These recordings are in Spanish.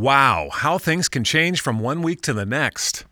Wow, how things can change from one week to the next.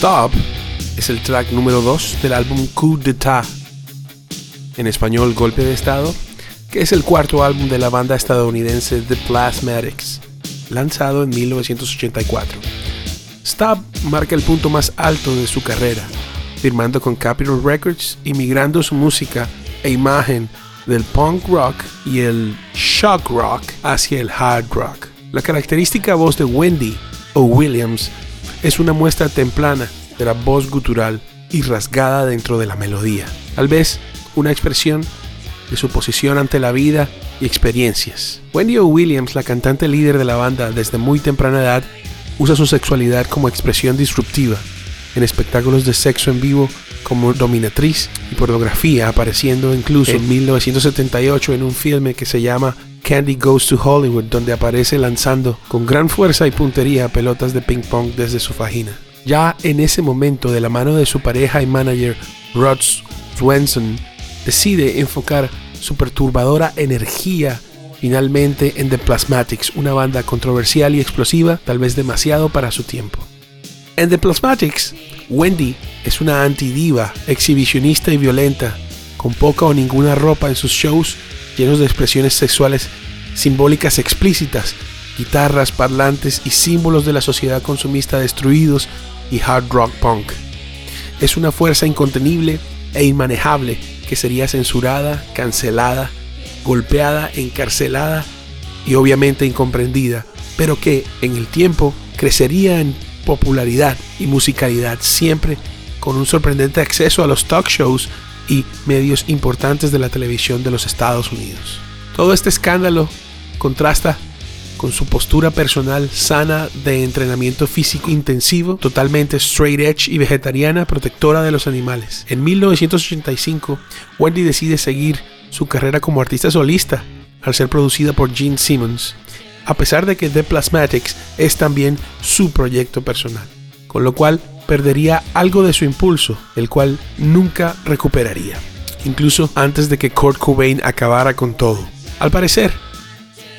Stop es el track número 2 del álbum Coup d'etat, en español Golpe de Estado, que es el cuarto álbum de la banda estadounidense The Plasmatics, lanzado en 1984. Stop marca el punto más alto de su carrera, firmando con Capitol Records y migrando su música e imagen del punk rock y el shock rock hacia el hard rock. La característica voz de Wendy o Williams es una muestra templana de la voz gutural y rasgada dentro de la melodía. Tal vez una expresión de su posición ante la vida y experiencias. Wendy O. Williams, la cantante líder de la banda desde muy temprana edad, usa su sexualidad como expresión disruptiva en espectáculos de sexo en vivo como dominatriz y pornografía, apareciendo incluso en 1978 en un filme que se llama Candy Goes to Hollywood, donde aparece lanzando con gran fuerza y puntería pelotas de ping pong desde su vagina. Ya en ese momento, de la mano de su pareja y manager Rod Swenson, decide enfocar su perturbadora energía finalmente en The Plasmatics, una banda controversial y explosiva, tal vez demasiado para su tiempo. En The Plasmatics, Wendy es una antidiva, exhibicionista y violenta, con poca o ninguna ropa en sus shows llenos de expresiones sexuales simbólicas explícitas, guitarras, parlantes y símbolos de la sociedad consumista destruidos y hard rock punk. Es una fuerza incontenible e inmanejable que sería censurada, cancelada, golpeada, encarcelada y obviamente incomprendida, pero que en el tiempo crecería en popularidad y musicalidad siempre con un sorprendente acceso a los talk shows y medios importantes de la televisión de los Estados Unidos. Todo este escándalo contrasta con su postura personal sana de entrenamiento físico intensivo, totalmente straight edge y vegetariana, protectora de los animales. En 1985, Wendy decide seguir su carrera como artista solista al ser producida por Gene Simmons, a pesar de que The Plasmatics es también su proyecto personal, con lo cual perdería algo de su impulso, el cual nunca recuperaría, incluso antes de que Kurt Cobain acabara con todo. Al parecer,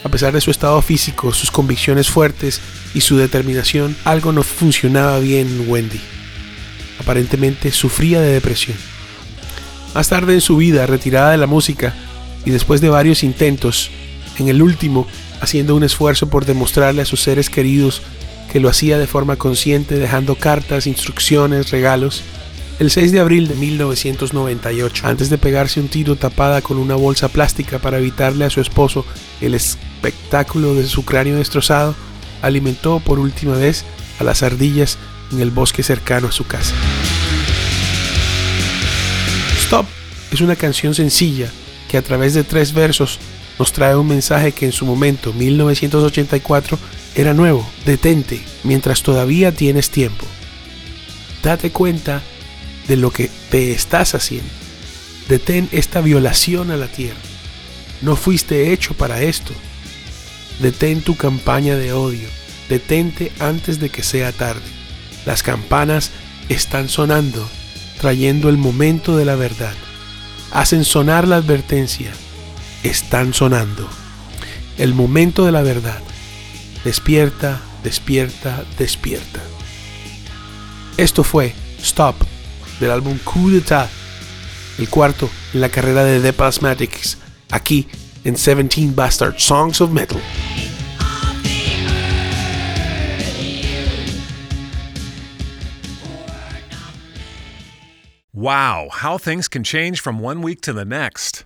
a pesar de su estado físico, sus convicciones fuertes y su determinación, algo no funcionaba bien en Wendy. Aparentemente sufría de depresión. Más tarde en su vida, retirada de la música y después de varios intentos, en el último, haciendo un esfuerzo por demostrarle a sus seres queridos que lo hacía de forma consciente, dejando cartas, instrucciones, regalos. El 6 de abril de 1998, antes de pegarse un tiro tapada con una bolsa plástica para evitarle a su esposo el espectáculo de su cráneo destrozado, alimentó por última vez a las ardillas en el bosque cercano a su casa. Stop es una canción sencilla que a través de tres versos nos trae un mensaje que en su momento, 1984, era nuevo. Detente mientras todavía tienes tiempo. Date cuenta de lo que te estás haciendo. Detén esta violación a la tierra. No fuiste hecho para esto. Detén tu campaña de odio. Detente antes de que sea tarde. Las campanas están sonando, trayendo el momento de la verdad. Hacen sonar la advertencia. Están sonando. El momento de la verdad. Despierta, despierta, despierta. Esto fue Stop del álbum Coup d'etat, el cuarto en la carrera de The Plasmatics, aquí en 17 Bastard Songs of Metal. Wow, how things can change from one week to the next.